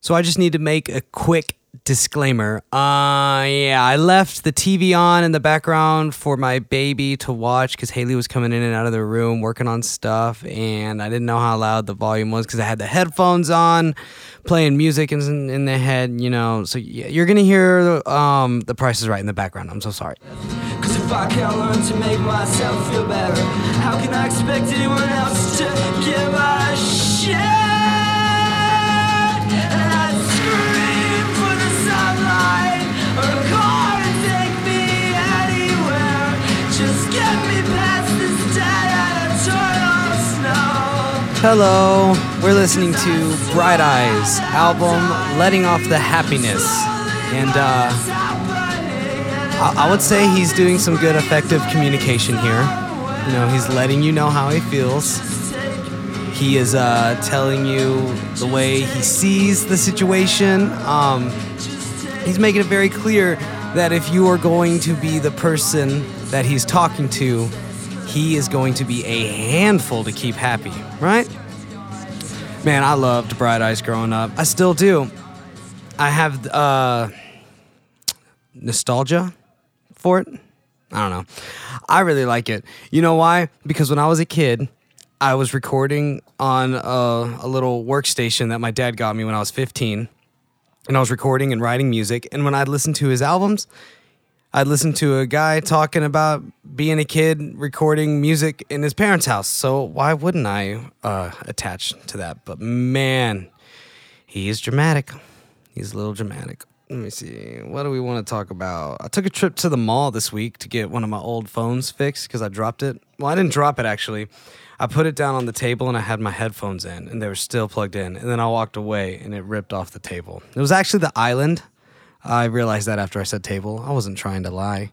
So I just need to make a quick disclaimer. Uh yeah, I left the TV on in the background for my baby to watch cuz Haley was coming in and out of the room working on stuff and I didn't know how loud the volume was cuz I had the headphones on playing music in, in the head, you know. So yeah, you're going to hear um the price is right in the background. I'm so sorry. Cause if I can't learn to make myself feel better, how can I expect anyone else to give a shit? Hello. We're listening to Bright Eyes album Letting Off the Happiness. And uh I, I would say he's doing some good effective communication here. You know, he's letting you know how he feels. He is uh, telling you the way he sees the situation. Um, he's making it very clear that if you are going to be the person that he's talking to, he is going to be a handful to keep happy, right? Man, I loved Bright Eyes growing up. I still do. I have uh, nostalgia for it. I don't know. I really like it. You know why? Because when I was a kid, I was recording on a, a little workstation that my dad got me when I was 15. And I was recording and writing music. And when I'd listen to his albums, I'd listen to a guy talking about being a kid recording music in his parents' house. So why wouldn't I uh, attach to that? But man, he is dramatic. He's a little dramatic. Let me see. What do we want to talk about? I took a trip to the mall this week to get one of my old phones fixed because I dropped it. Well, I didn't drop it actually. I put it down on the table and I had my headphones in and they were still plugged in. And then I walked away and it ripped off the table. It was actually the island. I realized that after I said table. I wasn't trying to lie.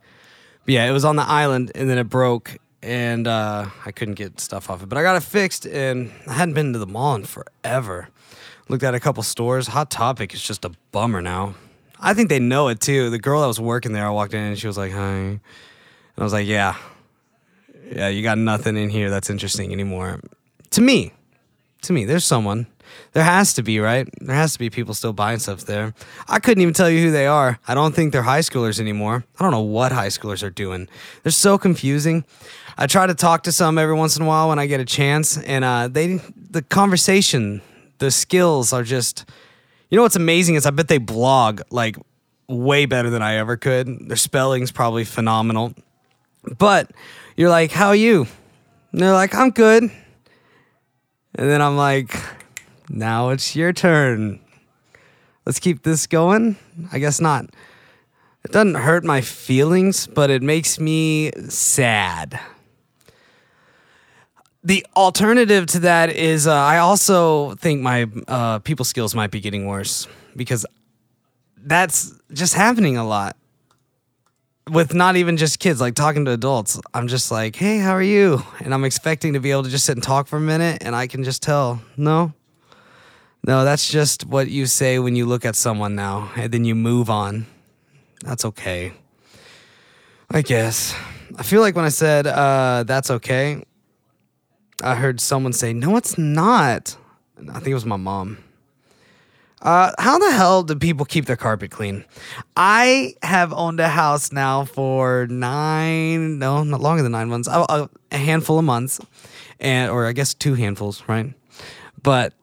But yeah, it was on the island and then it broke and uh, I couldn't get stuff off it. But I got it fixed and I hadn't been to the mall in forever. Looked at a couple stores. Hot Topic is just a bummer now. I think they know it too. The girl that was working there, I walked in and she was like, "Hi," and I was like, "Yeah, yeah, you got nothing in here that's interesting anymore." To me, to me, there's someone. There has to be, right? There has to be people still buying stuff there. I couldn't even tell you who they are. I don't think they're high schoolers anymore. I don't know what high schoolers are doing. They're so confusing. I try to talk to some every once in a while when I get a chance, and uh, they, the conversation, the skills are just you know what's amazing is I bet they blog like way better than I ever could. Their spelling's probably phenomenal. But you're like, "How are you?" And they're like, "I'm good." And then I'm like, "Now it's your turn. Let's keep this going." I guess not. It doesn't hurt my feelings, but it makes me sad. The alternative to that is uh, I also think my uh, people skills might be getting worse because that's just happening a lot with not even just kids, like talking to adults. I'm just like, hey, how are you? And I'm expecting to be able to just sit and talk for a minute, and I can just tell, no, no, that's just what you say when you look at someone now, and then you move on. That's okay. I guess. I feel like when I said uh, that's okay, I heard someone say, "No, it's not." I think it was my mom. Uh, how the hell do people keep their carpet clean? I have owned a house now for nine, no, not longer than nine months, a, a handful of months, and or I guess two handfuls, right? But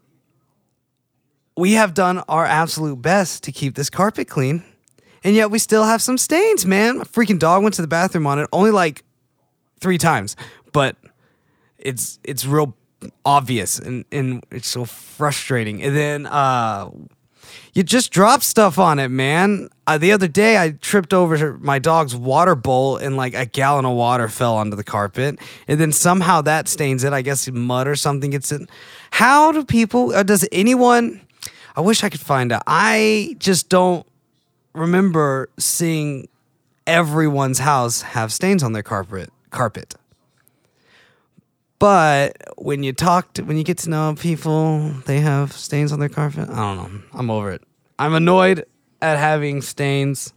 we have done our absolute best to keep this carpet clean, and yet we still have some stains, man. My freaking dog went to the bathroom on it only like three times, but it's it's real obvious and, and it's so frustrating. And then uh you just drop stuff on it, man. Uh, the other day I tripped over my dog's water bowl and like a gallon of water fell onto the carpet. And then somehow that stains it. I guess mud or something gets in. How do people uh, does anyone I wish I could find out. I just don't remember seeing everyone's house have stains on their carpet carpet. But when you talk to, when you get to know people, they have stains on their carpet. I don't know. I'm over it. I'm annoyed at having stains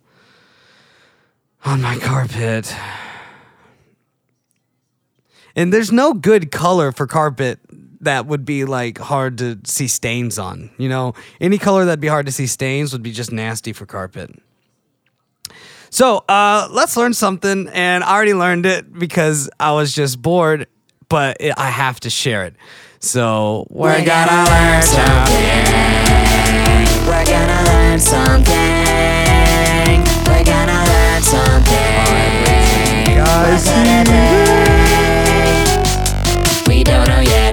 on my carpet. And there's no good color for carpet that would be like hard to see stains on. You know, any color that'd be hard to see stains would be just nasty for carpet. So uh, let's learn something. And I already learned it because I was just bored, but it, I have to share it. So we're, gonna learn something. We're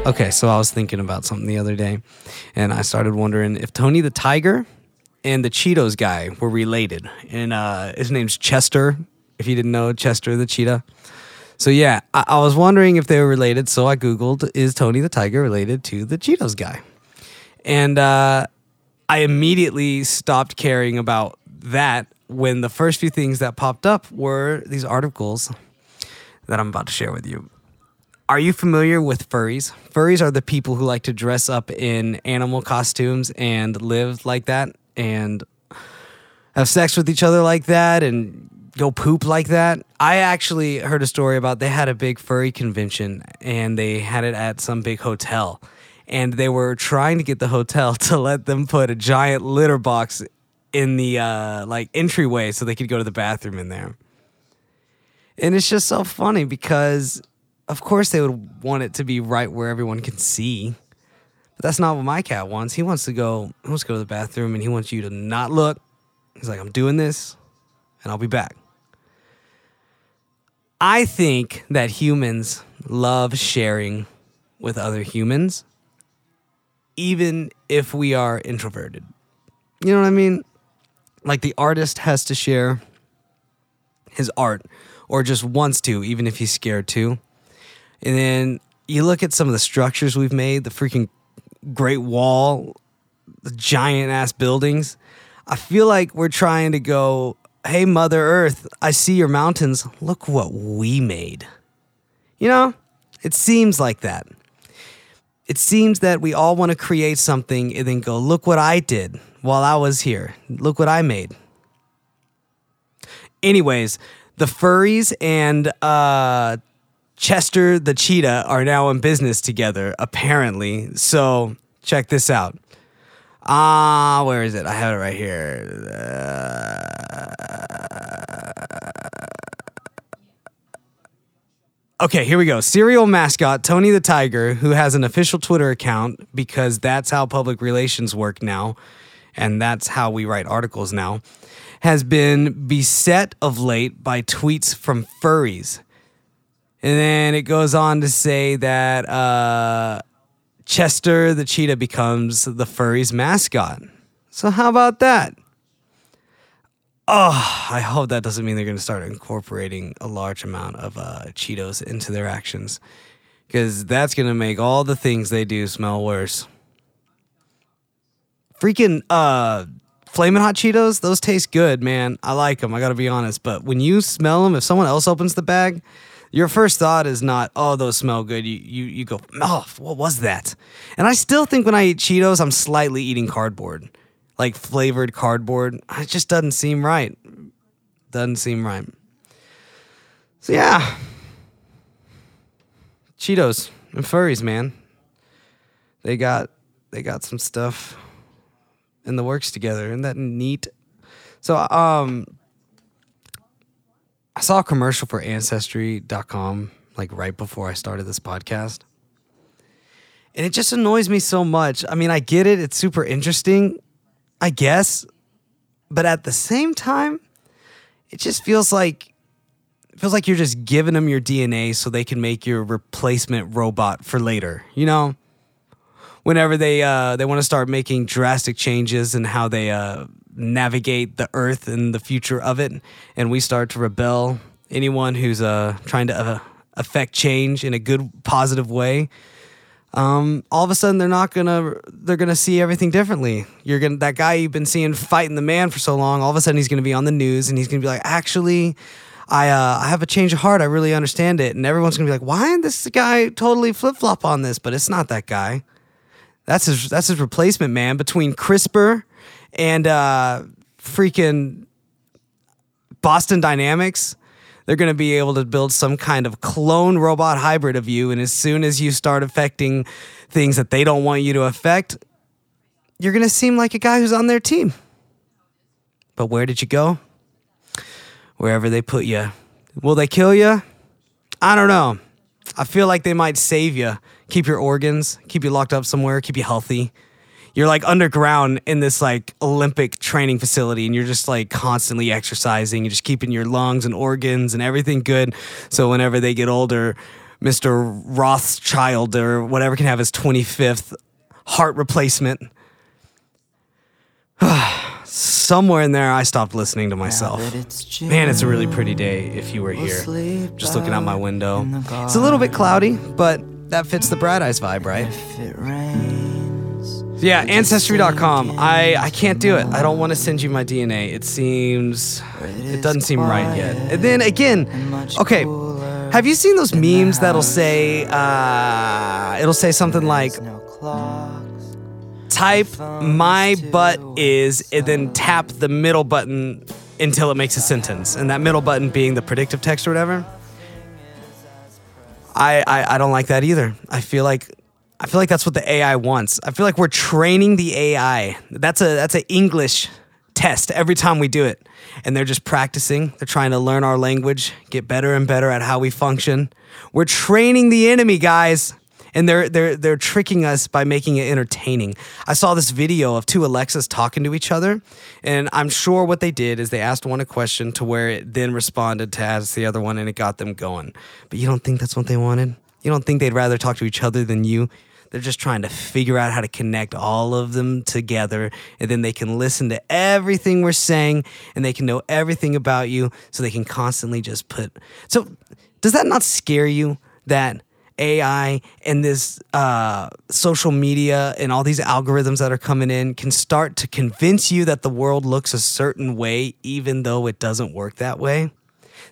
Okay, so I was thinking about something the other day, and I started wondering if Tony the Tiger and the Cheetos guy were related. And uh, his name's Chester. If you didn't know, Chester the cheetah. So yeah, I, I was wondering if they were related. So I googled, "Is Tony the Tiger related to the Cheetos guy?" And uh, I immediately stopped caring about that when the first few things that popped up were these articles that I'm about to share with you. Are you familiar with furries? Furries are the people who like to dress up in animal costumes and live like that and have sex with each other like that and go poop like that. I actually heard a story about they had a big furry convention and they had it at some big hotel. And they were trying to get the hotel to let them put a giant litter box in the uh, like entryway so they could go to the bathroom in there. And it's just so funny because, of course, they would want it to be right where everyone can see. But that's not what my cat wants. He wants to go. He wants to go to the bathroom, and he wants you to not look. He's like, "I'm doing this, and I'll be back." I think that humans love sharing with other humans, even if we are introverted. You know what I mean? Like the artist has to share his art or just wants to, even if he's scared to. And then you look at some of the structures we've made, the freaking Great Wall, the giant ass buildings. I feel like we're trying to go, hey, Mother Earth, I see your mountains. Look what we made. You know, it seems like that. It seems that we all want to create something and then go, look what I did while I was here. Look what I made. Anyways, the furries and uh, Chester the cheetah are now in business together, apparently. So check this out. Ah, where is it? I have it right here. Uh, okay, here we go. Cereal mascot Tony the Tiger, who has an official Twitter account because that's how public relations work now, and that's how we write articles now, has been beset of late by tweets from furries. And then it goes on to say that uh, Chester the cheetah becomes the furry's mascot. So, how about that? Oh, I hope that doesn't mean they're going to start incorporating a large amount of uh, Cheetos into their actions. Because that's going to make all the things they do smell worse. Freaking uh, Hot Cheetos, those taste good, man. I like them, I got to be honest. But when you smell them, if someone else opens the bag, your first thought is not, oh, those smell good. You, you, you go, oh, what was that? And I still think when I eat Cheetos, I'm slightly eating cardboard, like flavored cardboard. It just doesn't seem right. Doesn't seem right. So, yeah. Cheetos and furries, man. They got they got some stuff in the works together. Isn't that neat? So um I saw a commercial for ancestry.com like right before I started this podcast. And it just annoys me so much. I mean, I get it, it's super interesting, I guess, but at the same time, it just feels like it feels like you're just giving them your DNA so they can make your replacement robot for later, you know? Whenever they uh, they want to start making drastic changes in how they uh, navigate the earth and the future of it, and we start to rebel, anyone who's uh, trying to uh, affect change in a good, positive way, um, all of a sudden they're not gonna they're gonna see everything differently. You're gonna that guy you've been seeing fighting the man for so long. All of a sudden he's gonna be on the news and he's gonna be like, actually. I uh, I have a change of heart. I really understand it, and everyone's gonna be like, "Why this guy totally flip flop on this?" But it's not that guy. That's his that's his replacement man between CRISPR and uh, freaking Boston Dynamics. They're going to be able to build some kind of clone robot hybrid of you. And as soon as you start affecting things that they don't want you to affect, you're going to seem like a guy who's on their team. But where did you go? Wherever they put you. Will they kill you? I don't know. I feel like they might save you, keep your organs, keep you locked up somewhere, keep you healthy. You're like underground in this like Olympic training facility and you're just like constantly exercising. You're just keeping your lungs and organs and everything good. So whenever they get older, Mr. Rothschild or whatever can have his 25th heart replacement. Somewhere in there, I stopped listening to myself. Man, it's a really pretty day if you were here. Just looking out my window. It's a little bit cloudy, but that fits the Bright Eyes vibe, right? It rains. Yeah, Ancestry.com. I, I can't do it. I don't want to send you my DNA. It seems. It doesn't seem right yet. And then again, okay. Have you seen those memes that'll say, uh, it'll say something like. Type my butt is, and then tap the middle button until it makes a sentence. And that middle button being the predictive text or whatever. I, I, I don't like that either. I feel like I feel like that's what the AI wants. I feel like we're training the AI. That's a that's an English test every time we do it. And they're just practicing. They're trying to learn our language, get better and better at how we function. We're training the enemy, guys. And they're they're they're tricking us by making it entertaining. I saw this video of two Alexas talking to each other, and I'm sure what they did is they asked one a question to where it then responded to ask the other one, and it got them going. But you don't think that's what they wanted? You don't think they'd rather talk to each other than you? They're just trying to figure out how to connect all of them together, and then they can listen to everything we're saying, and they can know everything about you, so they can constantly just put. So, does that not scare you that AI and this uh, social media and all these algorithms that are coming in can start to convince you that the world looks a certain way, even though it doesn't work that way?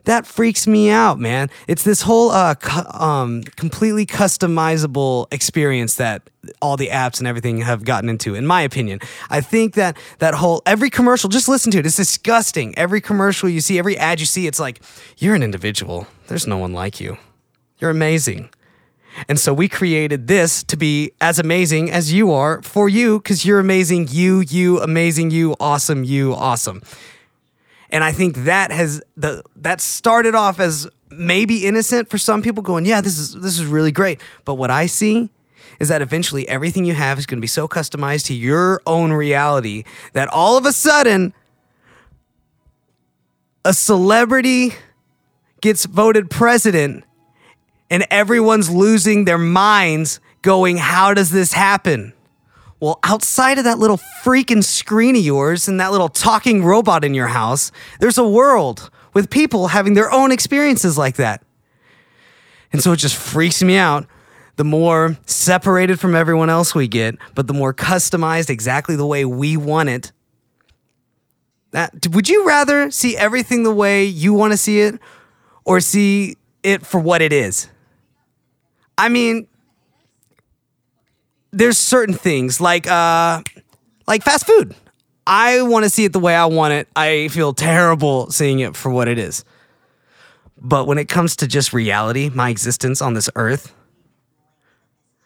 that freaks me out, man. It's this whole uh, cu- um, completely customizable experience that all the apps and everything have gotten into, in my opinion. I think that that whole every commercial, just listen to it. It's disgusting. Every commercial you see, every ad you see, it's like you're an individual. There's no one like you. You're amazing. And so we created this to be as amazing as you are for you because you're amazing. You, you, amazing. You, awesome. You, awesome. And I think that has the that started off as maybe innocent for some people going, yeah, this is this is really great. But what I see is that eventually everything you have is going to be so customized to your own reality that all of a sudden a celebrity gets voted president and everyone's losing their minds going, how does this happen? Well, outside of that little freaking screen of yours and that little talking robot in your house, there's a world with people having their own experiences like that. And so it just freaks me out. The more separated from everyone else we get, but the more customized exactly the way we want it. That, would you rather see everything the way you want to see it or see it for what it is? I mean, there's certain things like uh like fast food. I want to see it the way I want it. I feel terrible seeing it for what it is. But when it comes to just reality, my existence on this earth,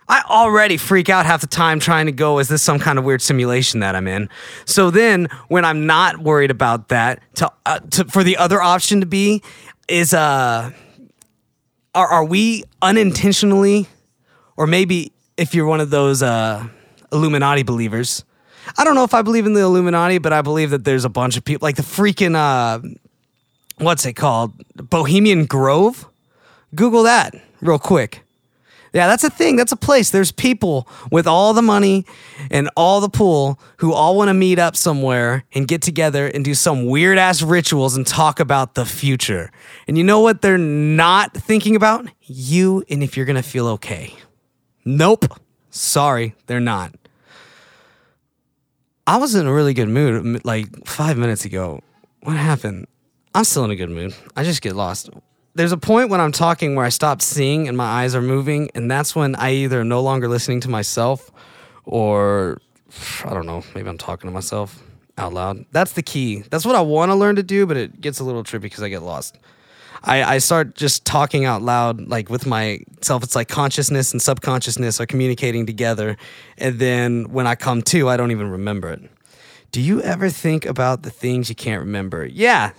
I already freak out half the time trying to go, is this some kind of weird simulation that I'm in? So then when I'm not worried about that, to, uh, to for the other option to be is uh are, are we unintentionally or maybe if you're one of those uh, Illuminati believers, I don't know if I believe in the Illuminati, but I believe that there's a bunch of people like the freaking uh, what's it called, Bohemian Grove. Google that real quick. Yeah, that's a thing. That's a place. There's people with all the money and all the pool who all want to meet up somewhere and get together and do some weird ass rituals and talk about the future. And you know what they're not thinking about? You and if you're going to feel okay. Nope. Sorry, they're not. I was in a really good mood like five minutes ago. What happened? I'm still in a good mood. I just get lost. There's a point when I'm talking where I stop seeing and my eyes are moving, and that's when I either no longer listening to myself or I don't know, maybe I'm talking to myself out loud. That's the key. That's what I want to learn to do, but it gets a little trippy because I get lost. I, I start just talking out loud, like with myself. It's like consciousness and subconsciousness are communicating together. And then when I come to, I don't even remember it. Do you ever think about the things you can't remember? Yeah.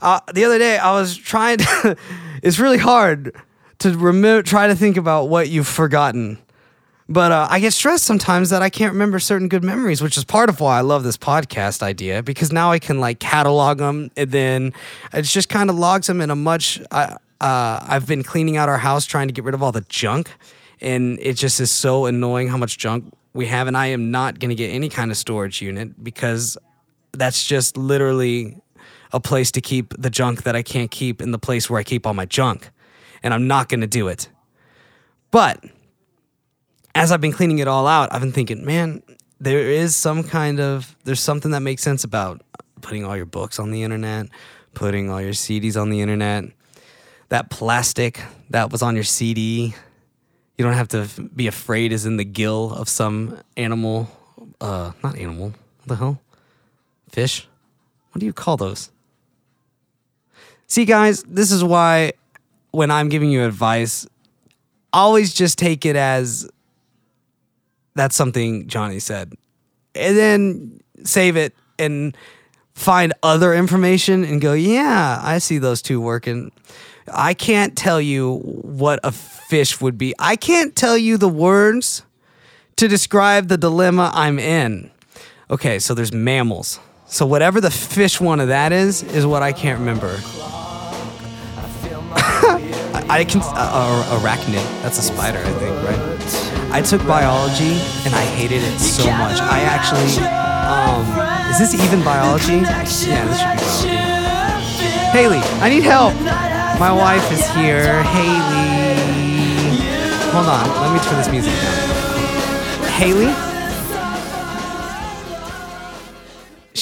Uh, the other day, I was trying to, it's really hard to remember, try to think about what you've forgotten. But uh, I get stressed sometimes that I can't remember certain good memories, which is part of why I love this podcast idea because now I can like catalog them and then it just kind of logs them in a much. Uh, uh, I've been cleaning out our house trying to get rid of all the junk, and it just is so annoying how much junk we have. And I am not going to get any kind of storage unit because that's just literally a place to keep the junk that I can't keep in the place where I keep all my junk. And I'm not going to do it. But as I've been cleaning it all out, I've been thinking, man, there is some kind of there's something that makes sense about putting all your books on the internet, putting all your CDs on the internet. That plastic that was on your CD, you don't have to be afraid is in the gill of some animal, uh, not animal. What the hell? Fish? What do you call those? See, guys, this is why when I'm giving you advice, always just take it as that's something Johnny said. And then save it and find other information and go, yeah, I see those two working. I can't tell you what a fish would be. I can't tell you the words to describe the dilemma I'm in. Okay, so there's mammals. So whatever the fish one of that is, is what I can't remember. I, can uh, uh, arachnid. That's a spider, I think, right? I took biology and I hated it so much. I actually, um, is this even biology? Yeah, this should be biology. Haley, I need help. My wife is here. Haley, hold on. Let me turn this music down. Haley.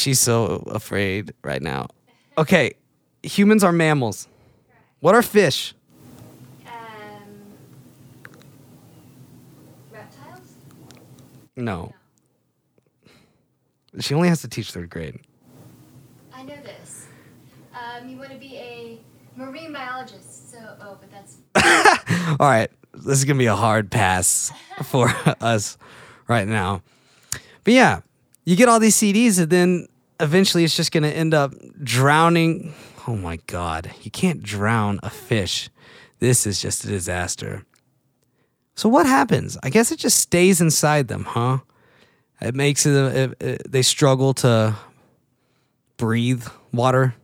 She's so afraid right now. Okay, humans are mammals. What are fish? Um, reptiles? No. She only has to teach third grade. I know this. Um, you want to be a marine biologist. So, oh, but that's All right, this is gonna be a hard pass for us right now. But yeah, you get all these CDs, and then eventually it's just gonna end up drowning. Oh my God, you can't drown a fish. This is just a disaster. So what happens? I guess it just stays inside them, huh? It makes it, it, it they struggle to breathe water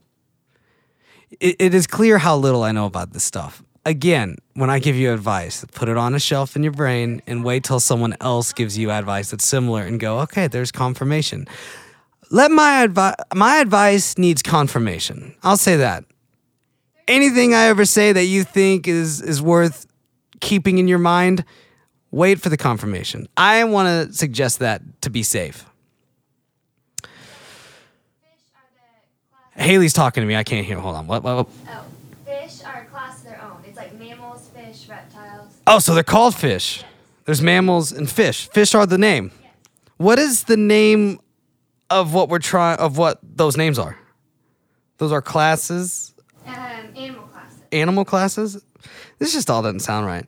it, it is clear how little I know about this stuff. Again, when I give you advice, put it on a shelf in your brain and wait till someone else gives you advice that's similar and go, okay, there's confirmation. Let my advice, my advice needs confirmation. I'll say that. Anything I ever say that you think is is worth keeping in your mind, wait for the confirmation. I want to suggest that to be safe. fish are the class. Haley's talking to me. I can't hear. Hold on. What? what, what? Oh, fish are a class of their own. It's like mammals, fish, reptiles. Oh, so they're called fish. There's mammals and fish. Fish are the name. What is the name of what we're trying of what those names are? Those are classes, Um, animal classes. animal classes. This just all doesn't sound right.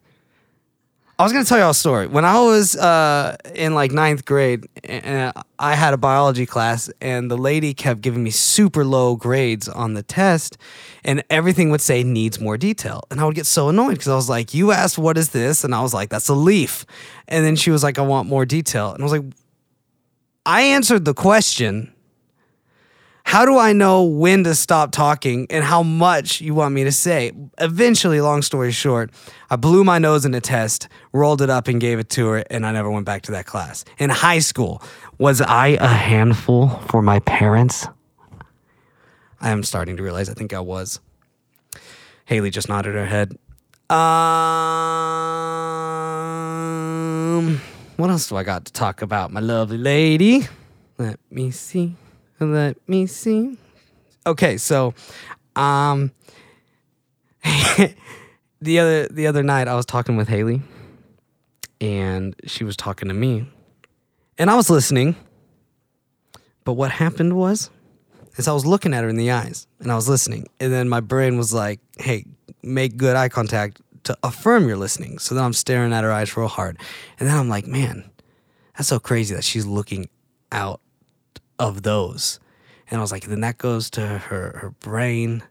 I was gonna tell y'all a story. When I was uh, in like ninth grade, and I had a biology class, and the lady kept giving me super low grades on the test, and everything would say needs more detail, and I would get so annoyed because I was like, "You asked what is this?" and I was like, "That's a leaf," and then she was like, "I want more detail," and I was like, "I answered the question." How do I know when to stop talking and how much you want me to say? Eventually, long story short, I blew my nose in a test, rolled it up, and gave it to her, and I never went back to that class. In high school, was I a handful for my parents? I am starting to realize I think I was. Haley just nodded her head. Um, what else do I got to talk about, my lovely lady? Let me see. Let me see. Okay, so um the other the other night I was talking with Haley and she was talking to me. And I was listening. But what happened was so I was looking at her in the eyes and I was listening. And then my brain was like, hey, make good eye contact to affirm you're listening. So then I'm staring at her eyes real hard. And then I'm like, man, that's so crazy that she's looking out of those. And I was like, then that goes to her her brain.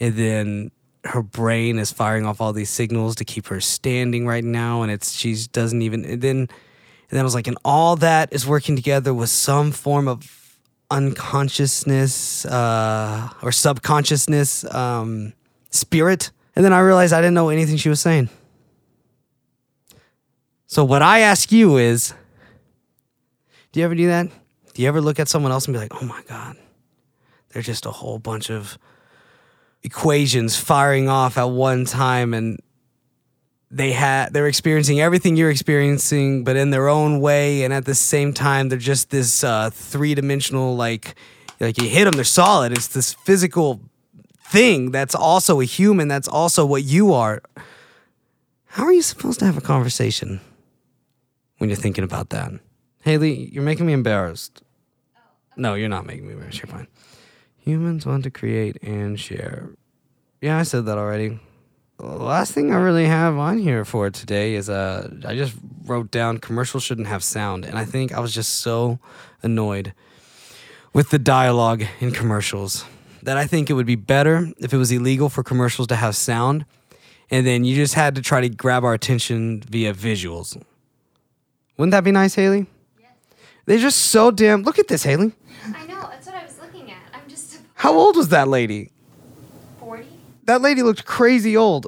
And then her brain is firing off all these signals to keep her standing right now. And it's she doesn't even and then and then I was like, and all that is working together with some form of unconsciousness uh, or subconsciousness um, spirit. And then I realized I didn't know anything she was saying. So what I ask you is, do you ever do that? Do you ever look at someone else and be like, oh my God, they're just a whole bunch of equations firing off at one time and they had they're experiencing everything you're experiencing but in their own way and at the same time they're just this uh, three-dimensional like like you hit them they're solid it's this physical thing that's also a human that's also what you are. How are you supposed to have a conversation when you're thinking about that? Haley you're making me embarrassed. No you're not making me embarrassed. You're fine. Humans want to create and share. Yeah i said that already. The last thing I really have on here for today is uh, I just wrote down commercials shouldn't have sound, and I think I was just so annoyed with the dialogue in commercials that I think it would be better if it was illegal for commercials to have sound, and then you just had to try to grab our attention via visuals. Wouldn't that be nice, Haley? They're just so damn. Look at this, Haley. I know, that's what I was looking at. I'm just How old was that lady? 40. That lady looked crazy old.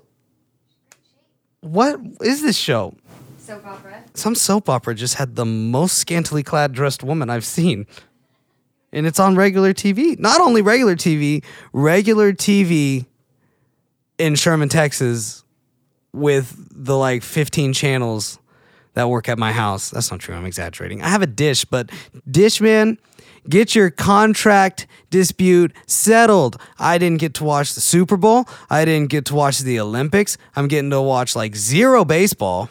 What is this show? Soap opera. some soap opera just had the most scantily clad dressed woman I've seen. And it's on regular TV. Not only regular TV, regular TV in Sherman, Texas with the like 15 channels that work at my house. That's not true. I'm exaggerating. I have a dish, but dish man, get your contract dispute settled. I didn't get to watch the Super Bowl. I didn't get to watch the Olympics. I'm getting to watch like zero baseball.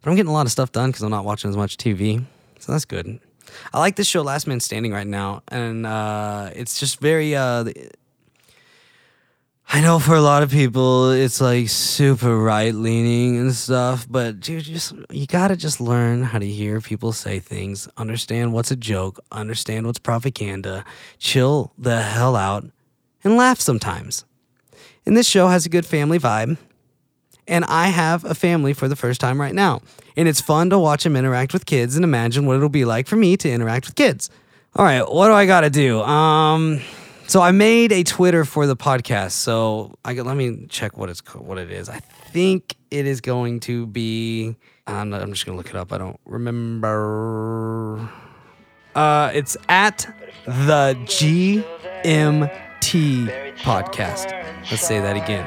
But I'm getting a lot of stuff done because I'm not watching as much TV. So that's good. I like this show Last Man Standing right now. And uh, it's just very. Uh, I know for a lot of people it's like super right leaning and stuff, but dude, just you gotta just learn how to hear people say things, understand what's a joke, understand what's propaganda, chill the hell out, and laugh sometimes. And this show has a good family vibe and I have a family for the first time right now. And it's fun to watch them interact with kids and imagine what it'll be like for me to interact with kids. All right, what do I got to do? Um, so I made a Twitter for the podcast. So I let me check what it's what it is. I think it is going to be. I'm, not, I'm just gonna look it up. I don't remember. Uh, it's at the GMT podcast. Let's say that again.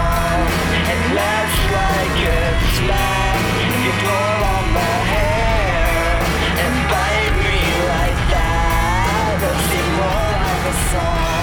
song